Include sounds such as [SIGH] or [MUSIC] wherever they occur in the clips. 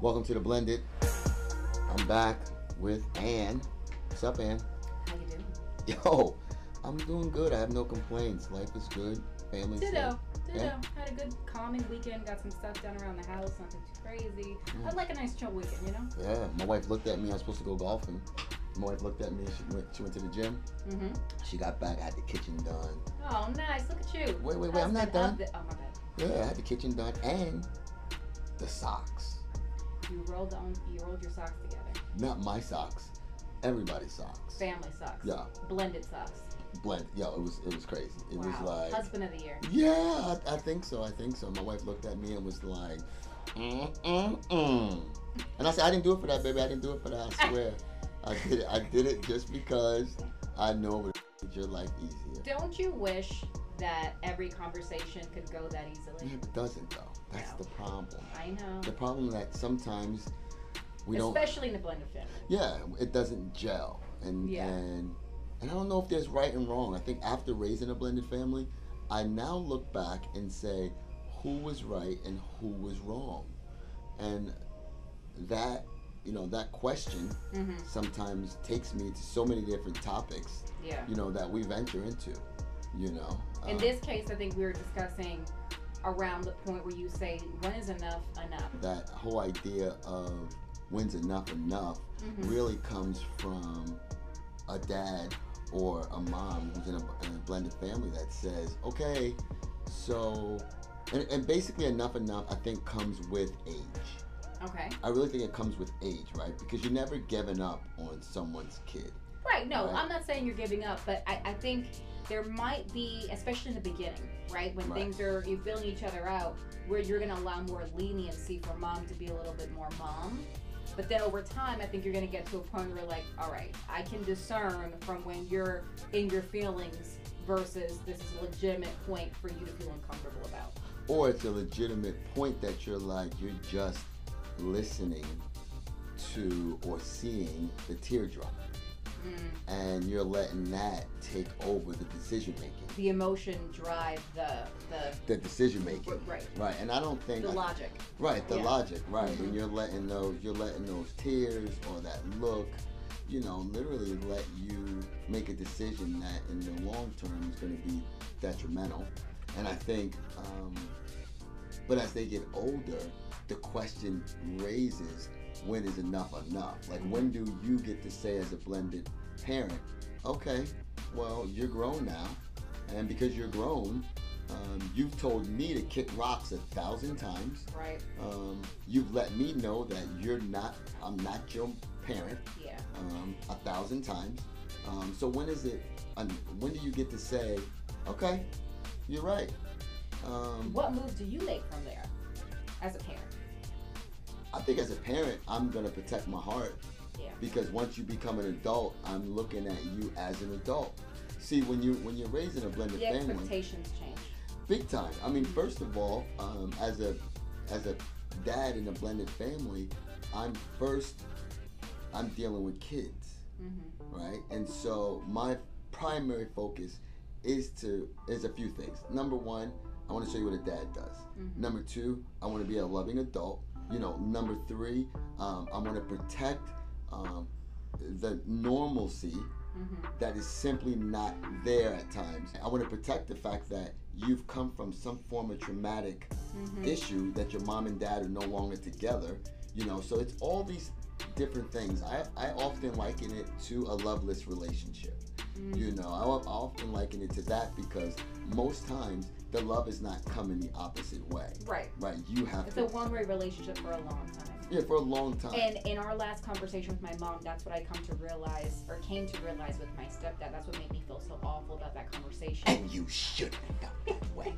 Welcome to the Blended. I'm back with Ann. What's up, Ann? How you doing? Yo, I'm doing good. I have no complaints. Life is good. Family's Ditto. good. Ditto. Yeah. Had a good calming weekend. Got some stuff done around the house. Nothing too crazy. Mm. I'd like a nice chill weekend, you know? Yeah, my wife looked at me. I was supposed to go golfing. My wife looked at me. She went. She went to the gym. Mm-hmm. She got back. I had the kitchen done. Oh, nice. Look at you. Wait, wait, wait, I'm not done. the- oh, my bad. Yeah, I had the kitchen done and the socks. You rolled on. You rolled your socks together. Not my socks. Everybody's socks. Family socks. Yeah. Blended socks. Blend. Yo, it was it was crazy. It was like Husband of the year. Yeah, I, I think so. I think so. My wife looked at me and was like, mm, mm, mm. and I said, I didn't do it for that, baby. I didn't do it for that. I [LAUGHS] swear, I did it. I did it just because I know it would make your life easier. Don't you wish that every conversation could go that easily? It doesn't though. That's the problem. I know. The problem that sometimes we don't. Especially in the blended family. Yeah, it doesn't gel, and Yeah. and and I don't know if there's right and wrong. I think after raising a blended family, I now look back and say who was right and who was wrong, and that you know that question Mm-hmm. sometimes takes me to so many different topics Yeah. you know that we venture into, you know. In Um, this case, I think we were discussing around the point where you say, when is enough enough? that whole idea of when's enough enough Mhm. really comes from a dad or a mom who's in a, in a blended family that says, okay, so, and, and basically enough enough I think comes with age. Okay. I really think it comes with age, right? Because you're never giving up on someone's kid. Right, no, Right. I'm not saying you're giving up, but I, I think there might be, especially in the beginning, right? When Right. things are, you're feeling each other out, where you're going to allow more leniency for mom to be a little bit more mom. But then over time, I think you're going to get to a point where, like, all right, I can discern from when you're in your feelings versus this is a legitimate point for you to feel uncomfortable about. Or it's a legitimate point that you're like, you're just listening to or seeing the teardrop. Mm. and you're letting that take over the decision making. The emotion drive the the The decision making. right Right. And I don't think the logic. Right, the Yeah. logic, right. Mhm. And you're letting those you're letting those tears or that look, you know, literally let you make a decision that in the long term is gonna be detrimental. And I think um but as they get older, the question raises when is enough enough? Like when do you get to say as a blended parent, okay, well you're grown now, and because you're grown, um, you've told me to kick rocks a thousand times. Right. Um, you've let me know that you're not, I'm not your parent Yeah. um, a thousand times. Um, so when is it? When do you get to say, okay, you're right? Um, What move do you make from there as a parent? I think as a parent, I'm gonna protect my heart Yeah. because once you become an adult, I'm looking at you as an adult. See, when you when you're raising a blended The family, expectations change. big time. I mean, first of all, um, as a as a dad in a blended family, I'm first I'm dealing with kids, Mm-hmm. right? And so my primary focus is to is a few things. Number one, I want to show you what a dad does. Mhm. Number two, I want to be a loving adult. You know, number three, um, I want to protect um, the normalcy Mm-hmm. that is simply not there at times. I want to protect the fact that you've come from some form of traumatic Mm-hmm. issue that your mom and dad are no longer together. You know, so it's all these different things. I, I often liken it to a loveless relationship. Mm-hmm. You know, I, I often liken it to that because most times the love is not coming the opposite way. Right. Right? You have It's to. a one-way relationship for a long time. yeah, for a long time. And in our last conversation with my mom, that's what I come to realize, or came to realize with my stepdad. That's what made me feel so awful about that conversation. and you shouldn't have felt that [LAUGHS] way.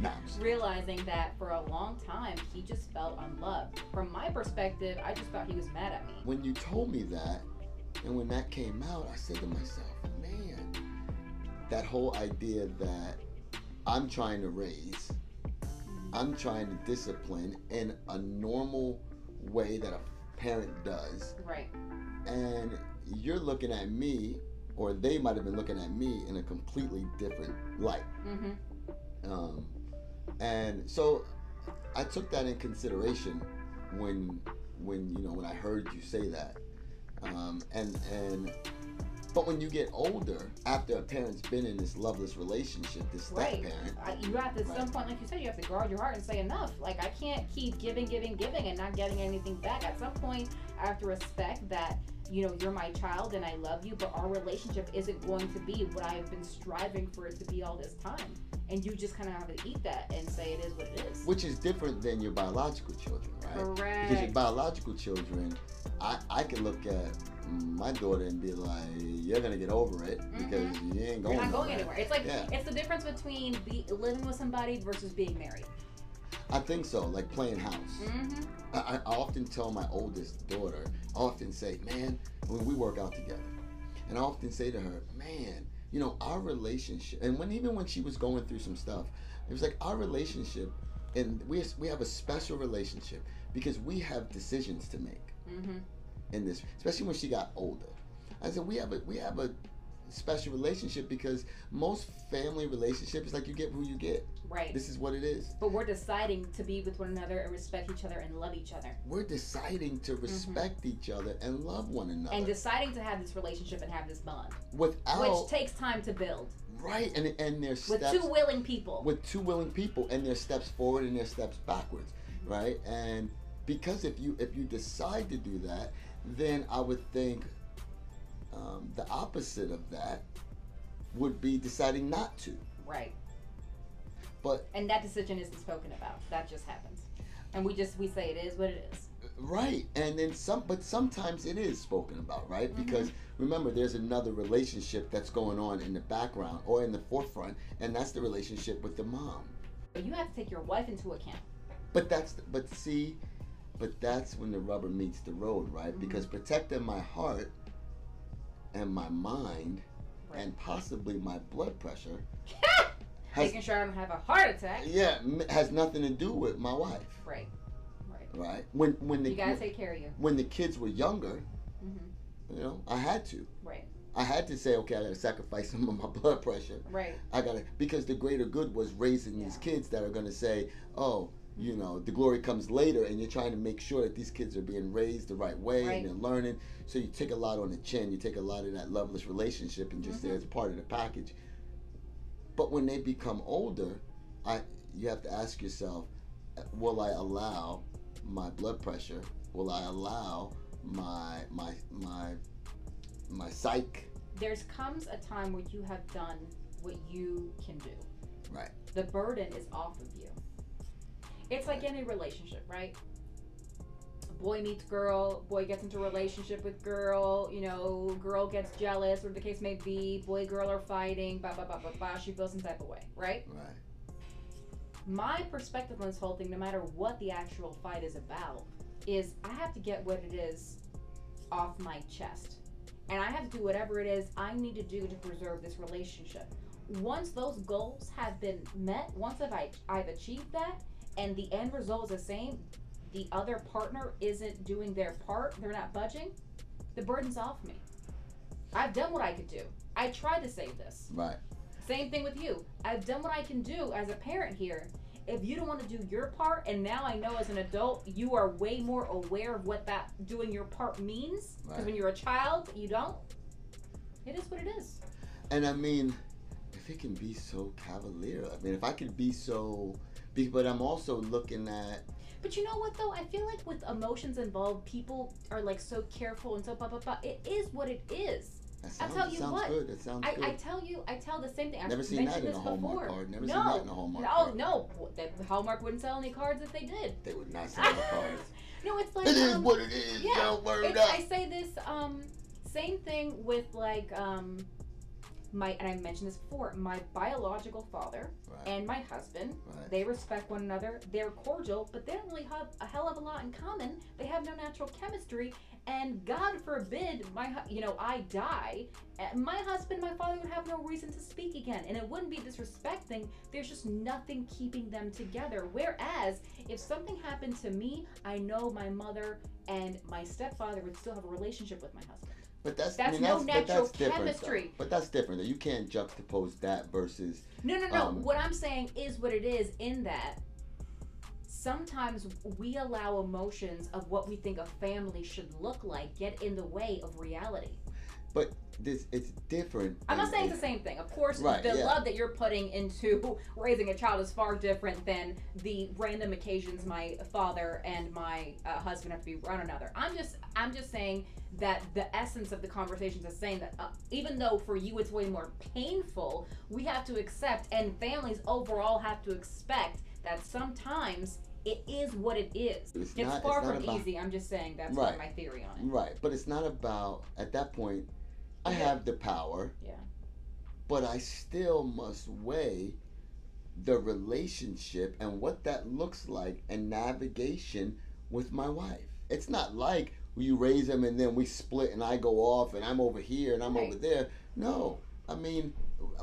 no, Realizing that for a long time, he just felt unloved. From my perspective, I just thought he was mad at me. when you told me that, and when that came out, I said to myself, man, that whole idea that I'm trying to raise, I'm trying to discipline in a normal way that a parent does, Right. and you're looking at me, or they might have been looking at me in a completely different light. Mm-hmm. Um, and so I took that in consideration when when you know when I heard you say that, um, and and but when you get older, after a parent's been in this loveless relationship, this step Right. parent, I, you have to at some point, like you said, you have to guard your heart and say enough. Like I can't keep giving, giving, giving, and not getting anything back. At some point, I have to respect that you know you're my child and I love you, but our relationship isn't going to be what I have been striving for it to be all this time. And you just kind of have to eat that and say it is what it is. which is different than your biological children, right? Correct. Because your biological children, I, I can look at my daughter and be like, you're gonna get over it because you ain't going. Mm-hmm. You're not going anywhere. It's like Yeah. it's the difference between be, living with somebody versus being married. I think so. Like playing house. Mm-hmm. I, I often tell my oldest daughter, I often say, man, when we work out together, and I often say to her, man, you know, our relationship, and when even when she was going through some stuff, it was like our relationship, and we we have a special relationship because we have decisions to make Mm-hmm. in this, especially when she got older. I said we have a we have a special relationship because most family relationships like you get who you get. Right. This is what it is. But we're deciding to be with one another and respect each other and love each other. We're deciding to respect each other and love one another. Mm-hmm. And deciding to have this relationship and have this bond. without Which takes time to build. right and and there's With steps two willing people. with two willing people and there's steps forward and there's steps backwards right and because if you if you decide to do that then i would think um, the opposite of that would be deciding not to right. but And that decision isn't spoken about. That just happens. And we just we say it is what it is. right and then some but sometimes it is spoken about right Mhm. because remember there's another relationship that's going on in the background or in the forefront and that's the relationship with the mom But you have to take your wife into account. But that's the, but see, but that's when the rubber meets the road, right? Mhm. Because protecting my heart and my mind Right. and possibly my blood pressure [LAUGHS] has Making sure I don't have a heart attack. yeah has nothing to do with my wife, Right. Right. right? When when the You gotta take care of you. when the kids were younger, hmm you know, I had to. Right. I had to say, okay, I gotta sacrifice [LAUGHS] some of my blood pressure. Right. I gotta because the greater good was raising these kids that are gonna say, oh, you know, the glory comes later, and you're trying to make sure that these kids are being raised the right way Right. and they're learning. So you take a lot on the chin, you take a lot of that loveless relationship, and just say Mhm. it's part of the package. But when they become older, I you have to ask yourself, will I allow my blood pressure? Will I allow my my my my psych? There's comes a time where you have done what you can do. Right. The burden is off of you. It's like any relationship, right? Boy meets girl, boy gets into a relationship with girl, you know, girl gets jealous, whatever the case may be, boy, girl are fighting, blah, blah, blah, blah, blah, she feels some type of way, right? Right. my perspective on this whole thing, no matter what the actual fight is about, is I have to get what it is off my chest. And I have to do whatever it is I need to do to preserve this relationship. Once those goals have been met, once I've, I, I've achieved that, and the end result is the same, the other partner isn't doing their part, they're not budging, the burden's off me. I've done what I could do. I tried to save this. Right. Same thing with you. I've done what I can do as a parent here. If you don't want to do your part, and now I know as an adult, you are way more aware of what that doing your part means. Because Right. when you're a child, you don't. It is what it is. And I mean, if it can be so cavalier, I mean, if I could be so, be, but I'm also looking at, But you know what though? I feel like with emotions involved, people are like so careful and so blah blah blah. It is what it is. sounds, tell you sounds what, good. It sounds I, good. I tell you, I tell the same thing. I've never seen that in a Hallmark before. card. Never no, seen that in a Hallmark no, card. no. The Hallmark wouldn't sell any cards if they did. They would not [LAUGHS] sell the cards. No, it's like it is um, what it is. yeah, Don't It's. I say this um same thing with like um my and I mentioned this before. My biological father right. and my husband, right. they respect one another. They're cordial, but they don't really have a hell of a lot in common. They have no natural chemistry, and God forbid my you know I die, uh, my husband, my father would have no reason to speak again, and it wouldn't be disrespecting. There's just nothing keeping them together. Whereas if something happened to me, I know my mother and my stepfather would still have a relationship with my husband. But that's, That's I mean, no that's, but natural that's chemistry. But that's different. Though. You can't juxtapose that versus No, no, no. Um, what I'm saying is what it is in that sometimes we allow emotions of what we think a family should look like get in the way of reality. But this it's different. I'm not saying it's the same thing. Of course, Right, the yeah. love that you're putting into [LAUGHS] raising a child is far different than the random occasions my father and my uh, husband have to be around another. I'm just, I'm just saying that the essence of the conversations is saying that uh, even though for you it's way more painful, we have to accept, and families overall have to expect that sometimes it is what it is. It's It's, not- far it's from about- easy. I'm just saying that's Right. my theory on it. Right, but it's not about at that point. I have the power. Yeah. But I still must weigh the relationship and what that looks like and navigation with my wife. It's not like you raise them and then we split and I go off and I'm over here and I'm Right. over there. No, I mean,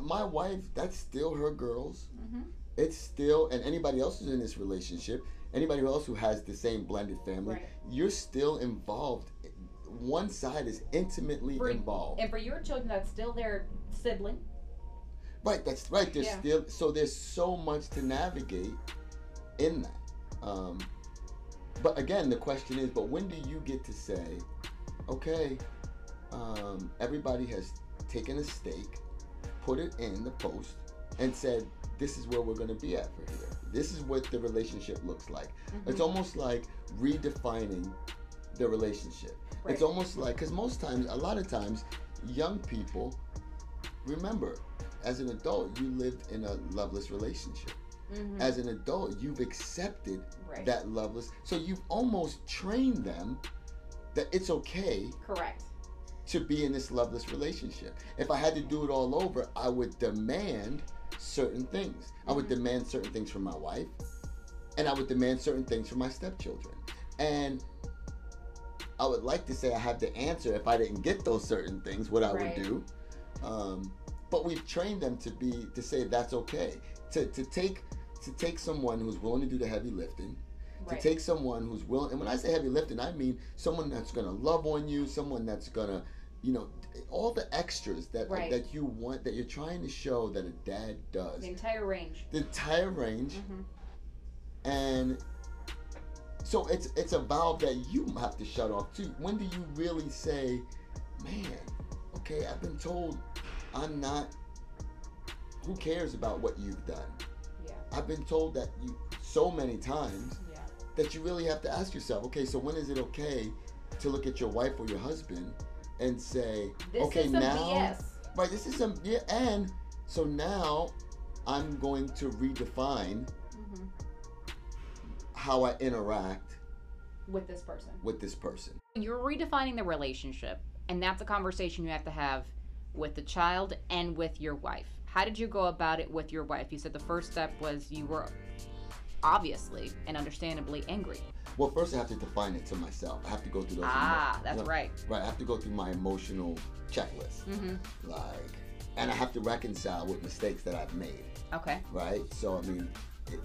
my wife, that's still her girls. hmm It's still, and anybody else who's in this relationship, anybody else who has the same blended family, Right. you're still involved. One side is intimately For- involved. And for your children, that's still their sibling. Right, that's right. There's Yeah. still so there's so much to navigate in that. Um, but again, the question is, but when do you get to say, okay, um, everybody has taken a stake, put it in the post, and said, this is where we're going to be at for here. This is what the relationship looks like. It's Mhm. almost like redefining the relationship. Right. It's almost like because most times, a lot of times, young people remember as an adult you lived in a loveless relationship. Mhm. As an adult, you've accepted Right. that loveless. So you've almost trained them that it's okay Correct. to be in this loveless relationship. If I had to do it all over, I would demand certain things. I would Mhm. demand certain things from my wife, and I would demand certain things from my stepchildren. And I would like to say I have the answer if I didn't get those certain things, what I Right. would do. Um, but we've trained them to be to say that's okay. To, to take to take someone who's willing to do the heavy lifting, to take someone who's willing and when i say heavy lifting i mean someone that's going to love on you someone that's going to you know all the extras that Right. that you want that you're trying to show that a dad does the entire range. the entire range hmm and so it's it's a valve that you have to shut off too when do you really say man okay i've been told i'm not who cares about what you've done Yeah. i've been told that you so many times Yeah. that you really have to ask yourself okay so when is it okay to look at your wife or your husband and say This okay is now BS. right this is some yeah and so now i'm going to redefine hmm how i interact With this person. with this person You're redefining the relationship, and that's a conversation you have to have with the child and with your wife. How did you go about it with your wife? You said the first step was you were obviously and understandably angry. well first i have to define it to myself i have to go through those Ah, emo- that's no, right. right i have to go through my emotional checklist Mm-hmm. like and i have to reconcile with mistakes that i've made Okay. right? So I mean, it,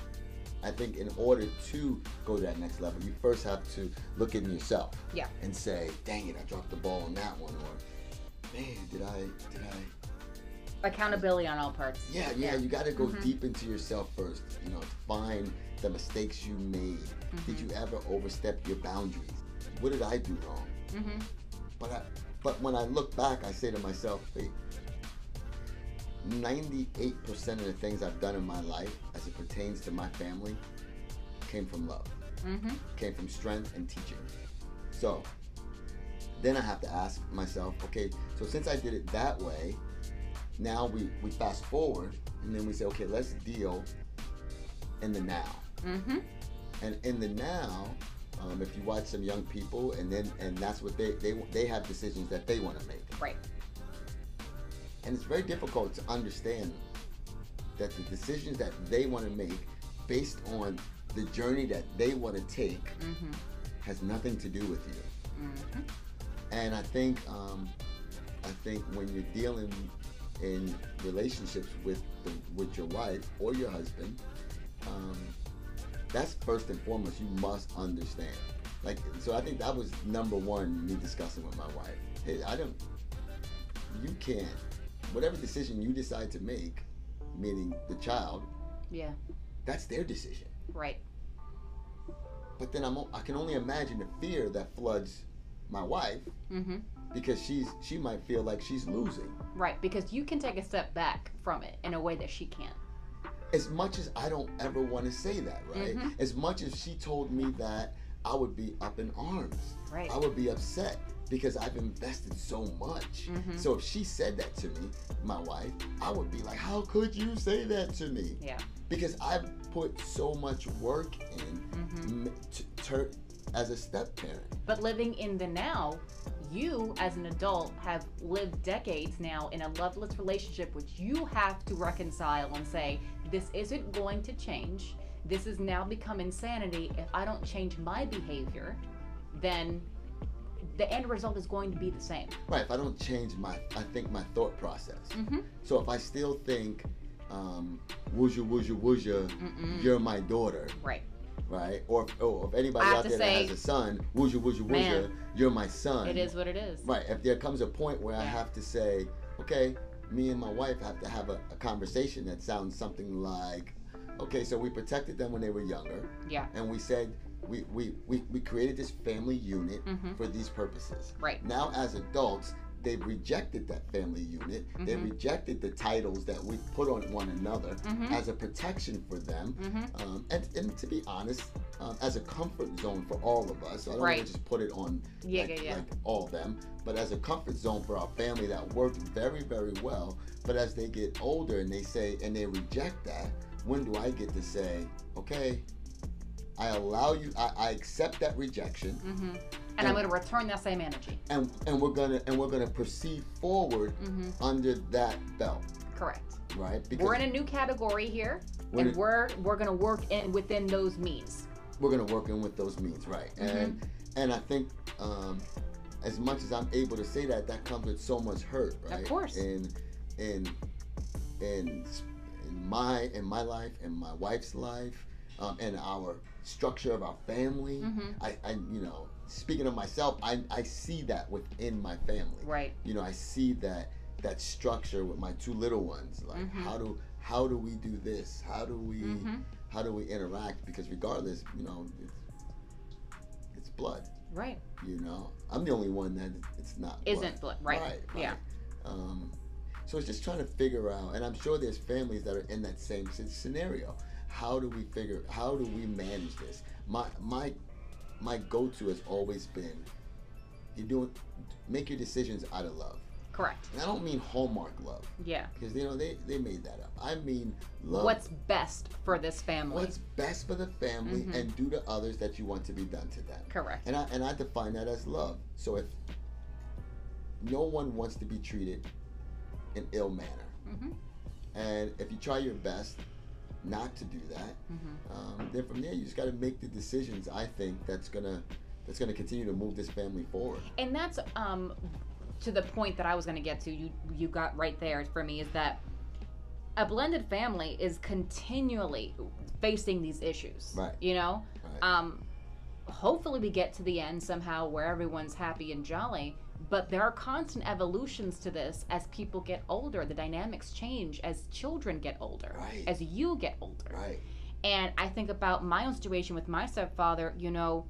I think in order to go to that next level, you first have to look in yourself, Yeah. and say, "Dang it, I dropped the ball on that one," or "Man, did I, did I?" Accountability on all parts. Yeah, yeah. Yeah. You got to go Mhm. deep into yourself first. You know, find the mistakes you made. Did Mhm. you ever overstep your boundaries? What did I do wrong? Mm-hmm. But I, but when I look back, I say to myself, wait. 98% of the things I've done in my life as it pertains to my family came from love, Mm-hmm. came from strength and teaching. So then I have to ask myself, okay, so since I did it that way, now we, we fast forward and then we say, okay, let's deal in the now. Mm-hmm. And in the now, um, if you watch some young people and then and that's what they they, they have decisions that they want to make. Right. And it's very difficult to understand that the decisions that they want to make based on the journey that they want to take Mm-hmm. has nothing to do with you. Mm-hmm. And I think um, I think when you're dealing in relationships with the, with your wife or your husband, um, that's first and foremost. You must understand. Like so, I think that was number one. Me discussing with my wife. Hey, I don't. You can't. Whatever decision you decide to make, meaning the child, Yeah. that's their decision. Right. but then I'm I can only imagine the fear that floods my wife Mm-hmm. because she's she might feel like she's losing. Right, because you can take a step back from it in a way that she can't. As much as I don't ever want to say that, right? Mhm. As much as she told me that, I would be up in arms. Right. I would be upset because I've invested so much. Mhm. So if she said that to me, my wife, I would be like, "How could you say that to me?" Yeah. Because I've put so much work in Mm-hmm. to, to, as a step parent. But living in the now, you as an adult have lived decades now in a loveless relationship, which you have to reconcile and say, this isn't going to change. This has now become insanity. If I don't change my behavior, then the end result is going to be the same. Right. If I don't change my, I think my thought process. Mm-hmm. So if I still think, um, wooja wooja wooja, Mm-mm. you're my daughter, Right. right? Or, or if anybody out there say, that has a son, wooja wooja wooja, man, you're my son. It is what it is. Right. If there comes a point where I have to say, okay, me and my wife have to have a, a conversation that sounds something like, okay, so we protected them when they were younger, Yeah. and we said we we, we, we created this family unit Mm-hmm. for these purposes. Right. Now, as adults, they've rejected that family unit. They've Mhm. rejected the titles that we put on one another Mhm. as a protection for them. Mm-hmm. Um, and, and to be honest, um, as a comfort zone for all of us, I don't Right. want to just put it on Yeah, like, yeah, yeah. like all of them, but as a comfort zone for our family that worked very, very well. But as they get older and they say, and they reject that, when do I get to say, okay, I allow you, I, I accept that rejection, Mm-hmm. And I'm going to return that same energy. and and we're gonna and we're gonna proceed forward Mm-hmm. under that belt, Correct. right? Because we're in a new category here, we're, and we're we're going to work in within those means. we're gonna work in with those means, right? Mm-hmm. And and I think um, as much as I'm able to say that, that comes with so much hurt, right? Of course. In in in in my in my life, in my wife's life, um, and our structure of our family. Mm-hmm. I, I you know speaking of myself, I I see that within my family. Right. you know i see that that structure with my two little ones like Mhm. how do how do we do this how do we Mm-hmm. how do we interact because regardless you know it's, it's blood Right. you know i'm the only one that it's not. Isn't blood. Right. Yeah. um so it's just trying to figure out and i'm sure there's families that are in that same scenario how do we figure how do we manage this my my my go-to has always been you're doing make your decisions out of love Correct. and I don't mean Hallmark love Yeah. because you know they, they made that up. I mean love. What's best for this family? what's best for the family Mhm. and do to others that you want to be done to them. Correct. And I and I define that as love. So if no one wants to be treated in ill manner, Mm-hmm. and if you try your best not to do that, Mm-hmm. um, then from there you just got to make the decisions. I think that's gonna that's gonna continue to move this family forward. And that's um to the point that I was going to get to. You you got right there for me is that a blended family is continually facing these issues. Right. You know. Right. Um, hopefully we get to the end somehow where everyone's happy and jolly. But there are constant evolutions to this as people get older. The dynamics change as children get older, Right. as you get older. right. And I think about my own situation with my stepfather, you know,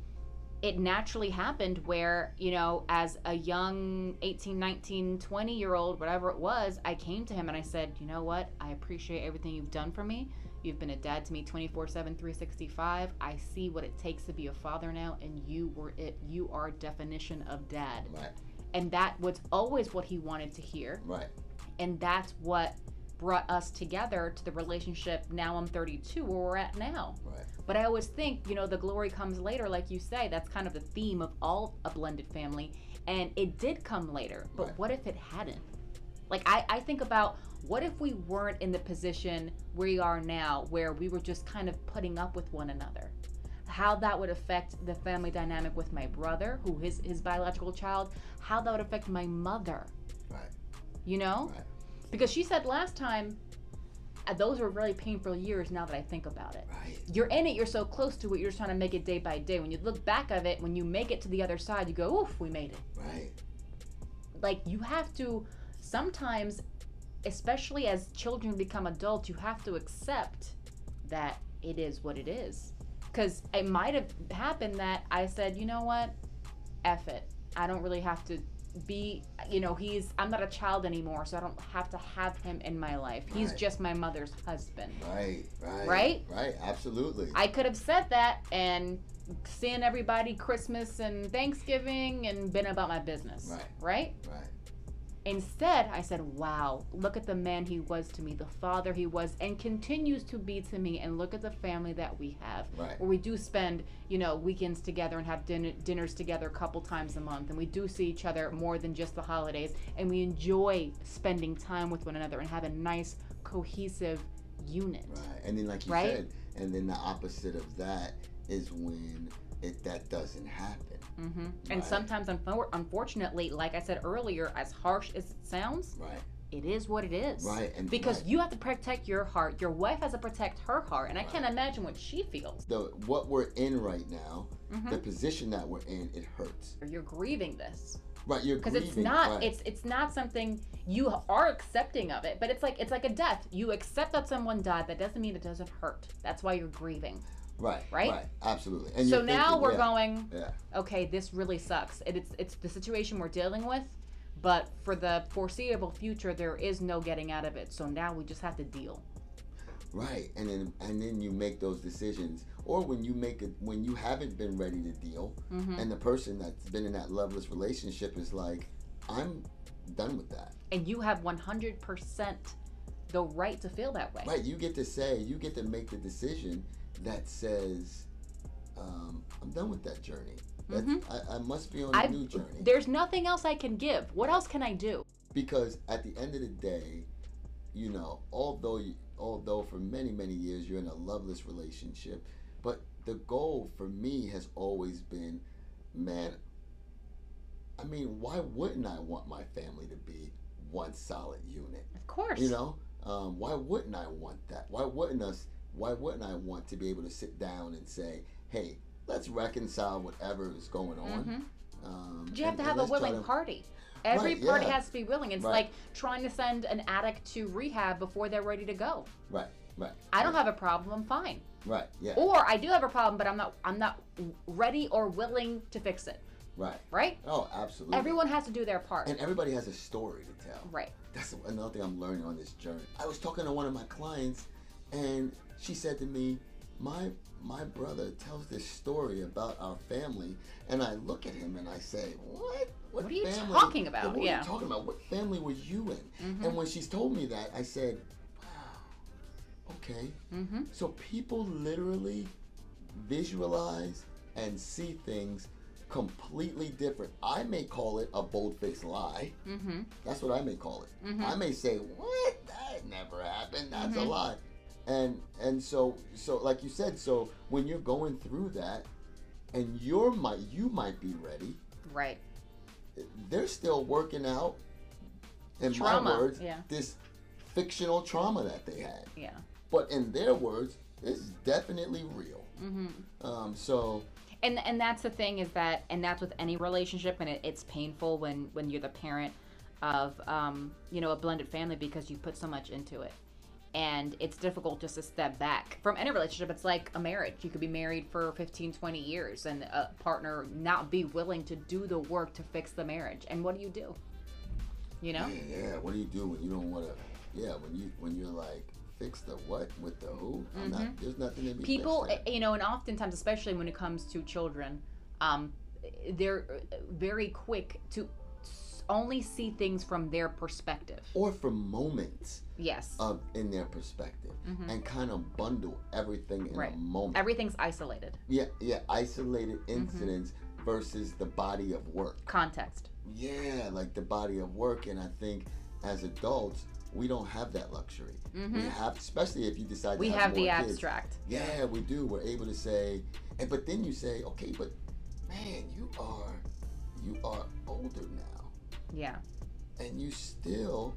it naturally happened where, you know, as a young 18, 19, 20 year old, whatever it was, I came to him and I said, you know what? I appreciate everything you've done for me. You've been a dad to me 24 7, 365. I see what it takes to be a father now, and you were it. You are definition of dad. Right. And that was always what he wanted to hear Right. and that's what brought us together to the relationship now i'm 32 where we're at now Right. but i always think you know the glory comes later like you say that's kind of the theme of all a blended family and it did come later but Right. what if it hadn't like I, I think about what if we weren't in the position we are now where we were just kind of putting up with one another how that would affect the family dynamic with my brother who his his biological child how that would affect my mother Right. you know Right. because she said last time uh, those were really painful years now that I think about it. Right. You're in it, you're so close to it, you're just trying to make it day by day. When you look back of it, when you make it to the other side, you go, oof, we made it. Right. Like you have to sometimes, especially as children become adults, you have to accept that it is what it is. Because it might have happened that I said, you know what, F it. I don't really have to be, you know, he's, I'm not a child anymore, so I don't have to have him in my life. He's Right. just my mother's husband. Right, right, Right? right. Absolutely. I could have said that and seeing everybody Christmas and Thanksgiving and been about my business. Right. Right? right. Instead, I said, wow, look at the man he was to me, the father he was and continues to be to me, and look at the family that we have. Right. Where we do spend, you know, weekends together and have din- dinners together a couple times a month, and we do see each other more than just the holidays, and we enjoy spending time with one another and have a nice, cohesive unit. Right. And then, like you Right? said, and then the opposite of that is when it that doesn't happen. Hmm And sometimes, unfor- unfortunately, like I said earlier, as harsh as it sounds, Right. it is what it is. Right. And Because right. you have to protect your heart. Your wife has to protect her heart, and I can't imagine what she feels. the what we're in right now, Mhm. the position that we're in, it hurts. You're grieving this Right. You're because it's not. Right. It's it's not something you are accepting of it, but it's like it's like a death. You accept that someone died. That doesn't mean it doesn't hurt. That's why you're grieving. Right. right? Right. Absolutely. And so now thinking, we're yeah, going. Yeah. Okay, this really sucks. It, it's it's the situation we're dealing with. But for the foreseeable future, there is no getting out of it. So now we just have to deal. Right, and then and then you make those decisions, or when you make it when you haven't been ready to deal, hmm and the person that's been in that loveless relationship is like, I'm done with that. And you have 100% the right to feel that way. Right, you get to say, you get to make the decision that says, um, I'm done with that journey. That's, I, I must be on a I've- new journey. There's nothing else I can give. What else can I do? because at the end of the day, you know, although you, although for many many years you're in a loveless relationship, but the goal for me has always been, man. I mean, why wouldn't I want my family to be one solid unit? Of course. You know, um, why wouldn't I want that? Why wouldn't us? Why wouldn't I want to be able to sit down and say, hey, let's reconcile whatever is going on. Mhm. Um, you have and- to have a willing to- party. Every Right, party yeah. has to be willing. It's Right. like trying to send an addict to rehab before they're ready to go. Right, right. I don't have a problem. I'm fine. Right, yeah, Or I do have a problem, but I'm not. I'm not ready or willing to fix it. right. Right? Oh, absolutely. Everyone has to do their part. and everybody has a story to tell. right. That's another thing I'm learning on this journey. I was talking to one of my clients, and she said to me, "My my brother tells this story about our family," and I look at him and I say, "What? What are you family? talking about? What Yeah. are you talking about? What family were you in?" Mhm. And when she's told me that, I said, "Wow, okay." Mm-hmm. So people literally visualize and see things completely different. I may call it a bold-faced lie. Mm-hmm. That's what I may call it. Mhm. I may say, "What? That never happened. That's a Mhm. lie." And and so so like you said, so when you're going through that, and you're might you might be ready, Right. they're still working out. In Trauma, my words, yeah. this fictional trauma that they had, Yeah. but in their words, it's definitely real. Mm-hmm. Um, so and and that's the thing is that and that's with any relationship and it, it's painful when when you're the parent of um, you know a blended family because you put so much into it and it's difficult just to step back from any relationship it's like a marriage you could be married for 15 20 years and a partner not be willing to do the work to fix the marriage and what do you do you know yeah, yeah, what do you do when you don't want to? Yeah, when you when you're like fix the what with the who? I'm not. There's nothing to be Mm-hmm. people you know and oftentimes especially when it comes to children um, they're very quick to only see things from their perspective or from moments yes of in their perspective Mhm. and kind of bundle everything in Right. a moment. everything's isolated yeah, yeah, isolated Mm-hmm. incidents versus the body of work. context Yeah, like the body of work, and I think as adults we don't have that luxury. We Mhm. have, especially if you decide. we to have have, the kids. abstract Yeah, we do. We're able to say, and but then you say, okay, but man, you are, you are older now, yeah and you still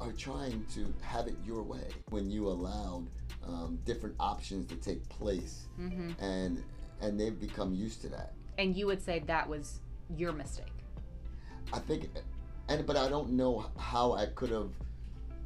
are trying to have it your way. When you allowed um, different options to take place, hmm and and they've become used to that. and you would say that was your mistake I think, and but I don't know how I could have.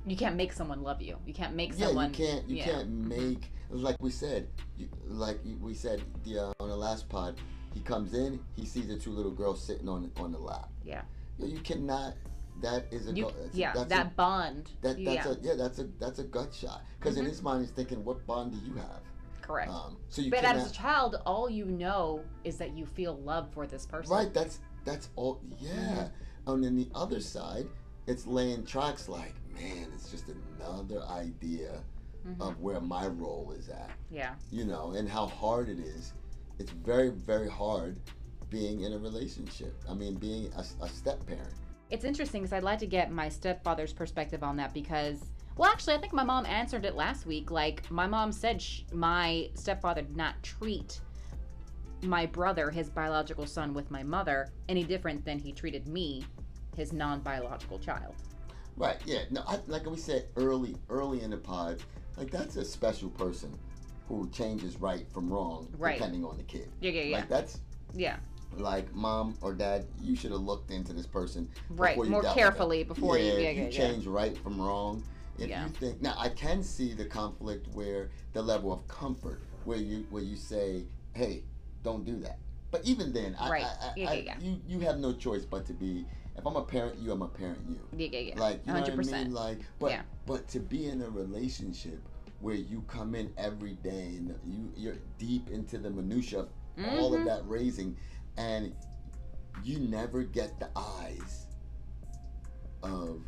you can't make someone love you you can't make Yeah, someone you can't. You yeah. can't make like we said, you, like we said the, uh, on the last pod, he comes in, he sees the two little girls sitting on on the lap. Yeah. You, you cannot. That is a You, that's a- yeah, that's that a, bond. that that's yeah, a yeah that's a that's a gut shot because in Mhm. his mind he's thinking what bond do you have correct. um so you but cannot as a child, all you know is that you feel love for this person. right that's that's all yeah Mm-hmm. and then the other side it's laying tracks like man it's just another idea Mhm. of where my role is at Yeah. you know and how hard it is it's very very hard being in a relationship i mean being a, a step parent It's interesting because I'd like to get my stepfather's perspective on that because, well, actually, I think my mom answered it last week. Like, my mom said sh- my stepfather did not treat my brother, his biological son, with my mother any different than he treated me, his non biological child. Right. Yeah. No. I, like we said early, early in the pod, like that's a special person who changes right from wrong Right. depending on the kid. Yeah, yeah, yeah. Like that's yeah. like mom or dad. You should have looked into this person Right. More carefully before yeah, you. Yeah, you yeah, change right from wrong. If you think now, I can see the conflict where the level of comfort, where you where you say, "Hey, don't do that." But even then, I, Right. I, I, Yeah, yeah, yeah. you you have no choice but to be. If I'm a parent, you, I'm a parent, you. Yeah, yeah, yeah. Like you know 100%. what I mean? Like, but Yeah. but to be in a relationship where you come in every day and you you're deep into the minutia of all of mm-hmm. that raising, and you never get the eyes of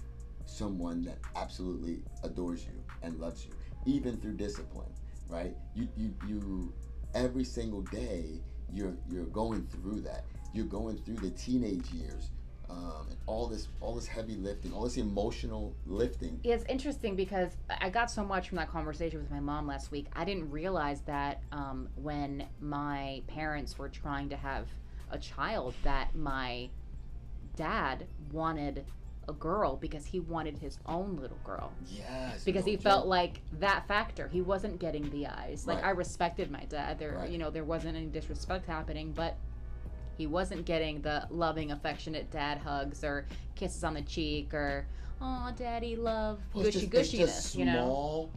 someone that absolutely adores you and loves you, even through discipline, right? You you you every single day you're you're going through that. You're going through the teenage years. Um, and all this, all this heavy lifting, all this emotional lifting. It's interesting because I got so much from that conversation with my mom last week. I didn't realize that um, when my parents were trying to have a child, that my dad wanted a girl because he wanted his own little girl. Yes. Because no he felt like that factor. He wasn't getting the eyes. Like Right. I respected my dad. There, Right. you know, there wasn't any disrespect happening, but he wasn't getting the loving, affectionate dad hugs or kisses on the cheek or "Oh, daddy love," Well, gushy gushiness. just You know. small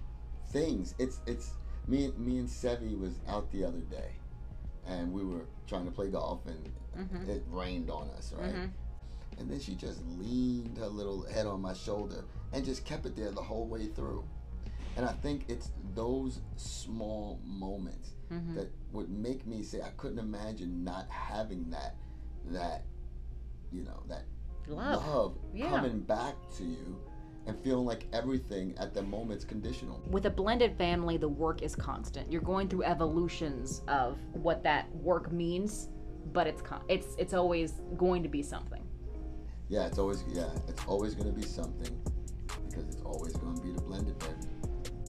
things. It's it's me and me and Sevi was out the other day, and we were trying to play golf, and Mhm. it rained on us, right? Mhm. And then she just leaned her little head on my shoulder and just kept it there the whole way through. And I think it's those small moments Mhm. that would make me say I couldn't imagine not having that that you know that Love. love Yeah. coming back to you and feeling like everything at the moment's conditional. With a blended family, the work is constant. You're going through evolutions of what that work means, but it's con- it's it's always going to be something. Yeah, it's always yeah, it's always going to be something because it's always going